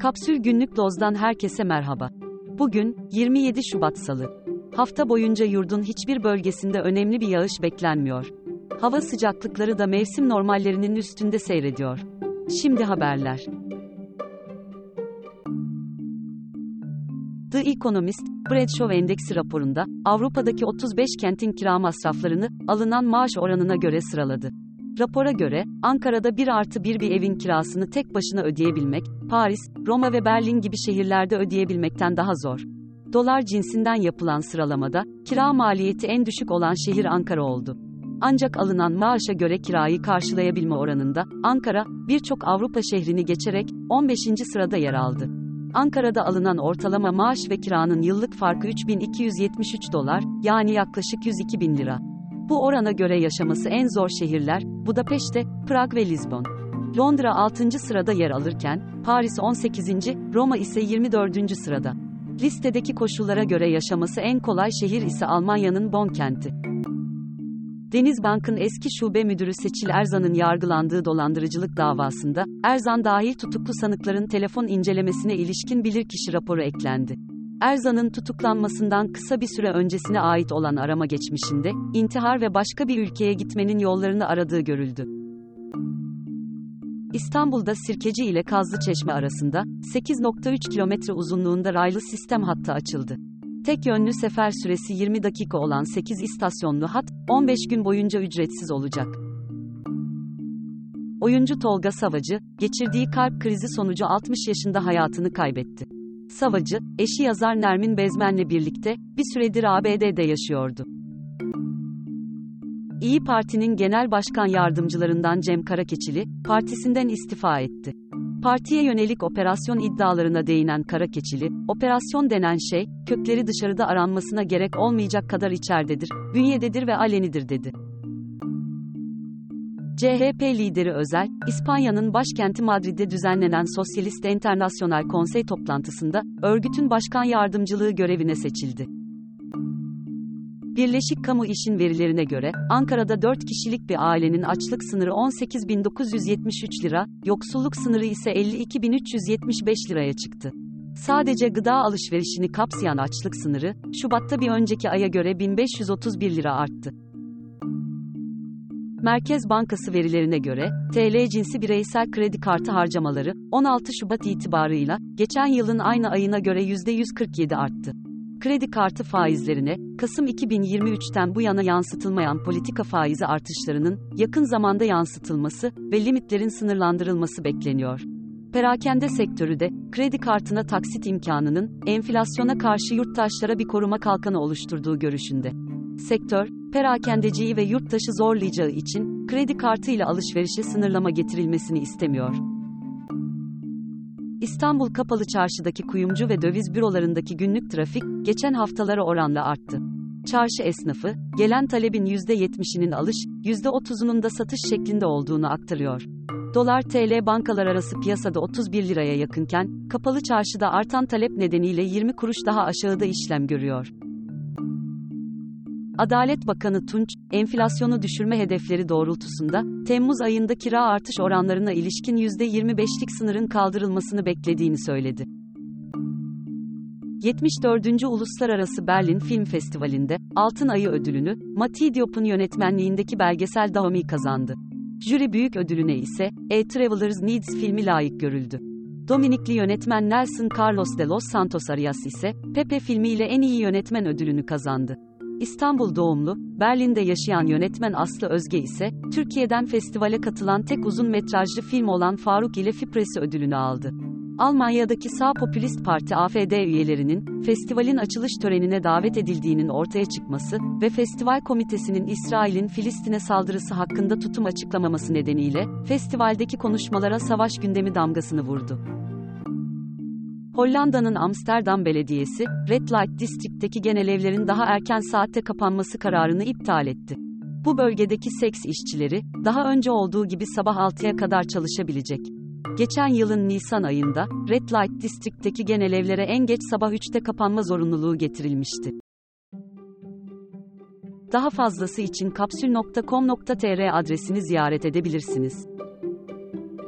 Kapsül Günlük Doz'dan herkese merhaba. Bugün 27 Şubat Salı. Hafta boyunca yurdun hiçbir bölgesinde önemli bir yağış beklenmiyor. Hava sıcaklıkları da mevsim normallerinin üstünde seyrediyor. Şimdi haberler. The Economist, Bradshaw Endeksi raporunda, Avrupa'daki 35 kentin kira masraflarını, alınan maaş oranına göre sıraladı. Rapora göre, Ankara'da 1 artı 1 bir evin kirasını tek başına ödeyebilmek, Paris, Roma ve Berlin gibi şehirlerde ödeyebilmekten daha zor. Dolar cinsinden yapılan sıralamada, kira maliyeti en düşük olan şehir Ankara oldu. Ancak alınan maaşa göre kirayı karşılayabilme oranında, Ankara, birçok Avrupa şehrini geçerek, 15. sırada yer aldı. Ankara'da alınan ortalama maaş ve kiranın yıllık farkı 3273 dolar, yani yaklaşık 102 bin lira. Bu orana göre yaşaması en zor şehirler, Budapeşte, Prag ve Lisbon. Londra 6. sırada yer alırken, Paris 18. Roma ise 24. sırada. Listedeki koşullara göre yaşaması en kolay şehir ise Almanya'nın Bonn kenti. Denizbank'ın eski şube müdürü Seçil Erzan'ın yargılandığı dolandırıcılık davasında, Erzan dahil tutuklu sanıkların telefon incelemesine ilişkin bilirkişi raporu eklendi. Erzan'ın tutuklanmasından kısa bir süre öncesine ait olan arama geçmişinde, intihar ve başka bir ülkeye gitmenin yollarını aradığı görüldü. İstanbul'da Sirkeci ile Kazlıçeşme arasında, 8.3 kilometre uzunluğunda raylı sistem hattı açıldı. Tek yönlü sefer süresi 20 dakika olan 8 istasyonlu hat, 15 gün boyunca ücretsiz olacak. Oyuncu Tolga Savacı, geçirdiği kalp krizi sonucu 60 yaşında hayatını kaybetti. Savacı, eşi yazar Nermin Bezmen'le birlikte, bir süredir ABD'de yaşıyordu. İyi Parti'nin genel başkan yardımcılarından Cem Karakeçili, partisinden istifa etti. Partiye yönelik operasyon iddialarına değinen Karakeçili, operasyon denen şey, kökleri dışarıda aranmasına gerek olmayacak kadar içerdedir, bünyededir ve alenidir dedi. CHP lideri Özel, İspanya'nın başkenti Madrid'de düzenlenen Sosyalist Enternasyonel Konsey toplantısında, örgütün başkan yardımcılığı görevine seçildi. Birleşik Kamu İş'in verilerine göre, Ankara'da 4 kişilik bir ailenin açlık sınırı 18.973 lira, yoksulluk sınırı ise 52.375 liraya çıktı. Sadece gıda alışverişini kapsayan açlık sınırı, Şubat'ta bir önceki aya göre 1531 lira arttı. Merkez Bankası verilerine göre, TL cinsi bireysel kredi kartı harcamaları, 16 Şubat itibarıyla, geçen yılın aynı ayına göre %147 arttı. Kredi kartı faizlerine, Kasım 2023'ten bu yana yansıtılmayan politika faizi artışlarının, yakın zamanda yansıtılması ve limitlerin sınırlandırılması bekleniyor. Perakende sektörü de, kredi kartına taksit imkanının, enflasyona karşı yurttaşlara bir koruma kalkanı oluşturduğu görüşünde. Sektör, perakendeciyi ve yurttaşı zorlayacağı için, kredi kartıyla alışverişe sınırlama getirilmesini istemiyor. İstanbul Kapalı Çarşı'daki kuyumcu ve döviz bürolarındaki günlük trafik, geçen haftalara oranla arttı. Çarşı esnafı, gelen talebin %70'inin alış, %30'unun da satış şeklinde olduğunu aktarıyor. Dolar TL bankalar arası piyasada 31 liraya yakınken, kapalı çarşıda artan talep nedeniyle 20 kuruş daha aşağıda işlem görüyor. Adalet Bakanı Tunç, enflasyonu düşürme hedefleri doğrultusunda, Temmuz ayında kira artış oranlarına ilişkin %25'lik sınırın kaldırılmasını beklediğini söyledi. 74. Uluslararası Berlin Film Festivali'nde, Altın Ayı ödülünü, Mati Diop'un yönetmenliğindeki belgesel Dahomey kazandı. Jüri büyük ödülüne ise, A Traveler's Needs filmi layık görüldü. Dominikli yönetmen Nelson Carlos de los Santos Arias ise, Pepe filmiyle en iyi yönetmen ödülünü kazandı. İstanbul doğumlu, Berlin'de yaşayan yönetmen Aslı Özge ise, Türkiye'den festivale katılan tek uzun metrajlı film olan Faruk ile Fipresi ödülünü aldı. Almanya'daki sağ popülist parti AFD üyelerinin, festivalin açılış törenine davet edildiğinin ortaya çıkması ve festival komitesinin İsrail'in Filistin'e saldırısı hakkında tutum açıklamaması nedeniyle, festivaldeki konuşmalara savaş gündemi damgasını vurdu. Hollanda'nın Amsterdam Belediyesi, Red Light District'teki genelevlerin daha erken saatte kapanması kararını iptal etti. Bu bölgedeki seks işçileri, daha önce olduğu gibi sabah 6'ya kadar çalışabilecek. Geçen yılın Nisan ayında, Red Light District'teki genelevlere en geç sabah 3'te kapanma zorunluluğu getirilmişti. Daha fazlası için kapsül.com.tr adresini ziyaret edebilirsiniz.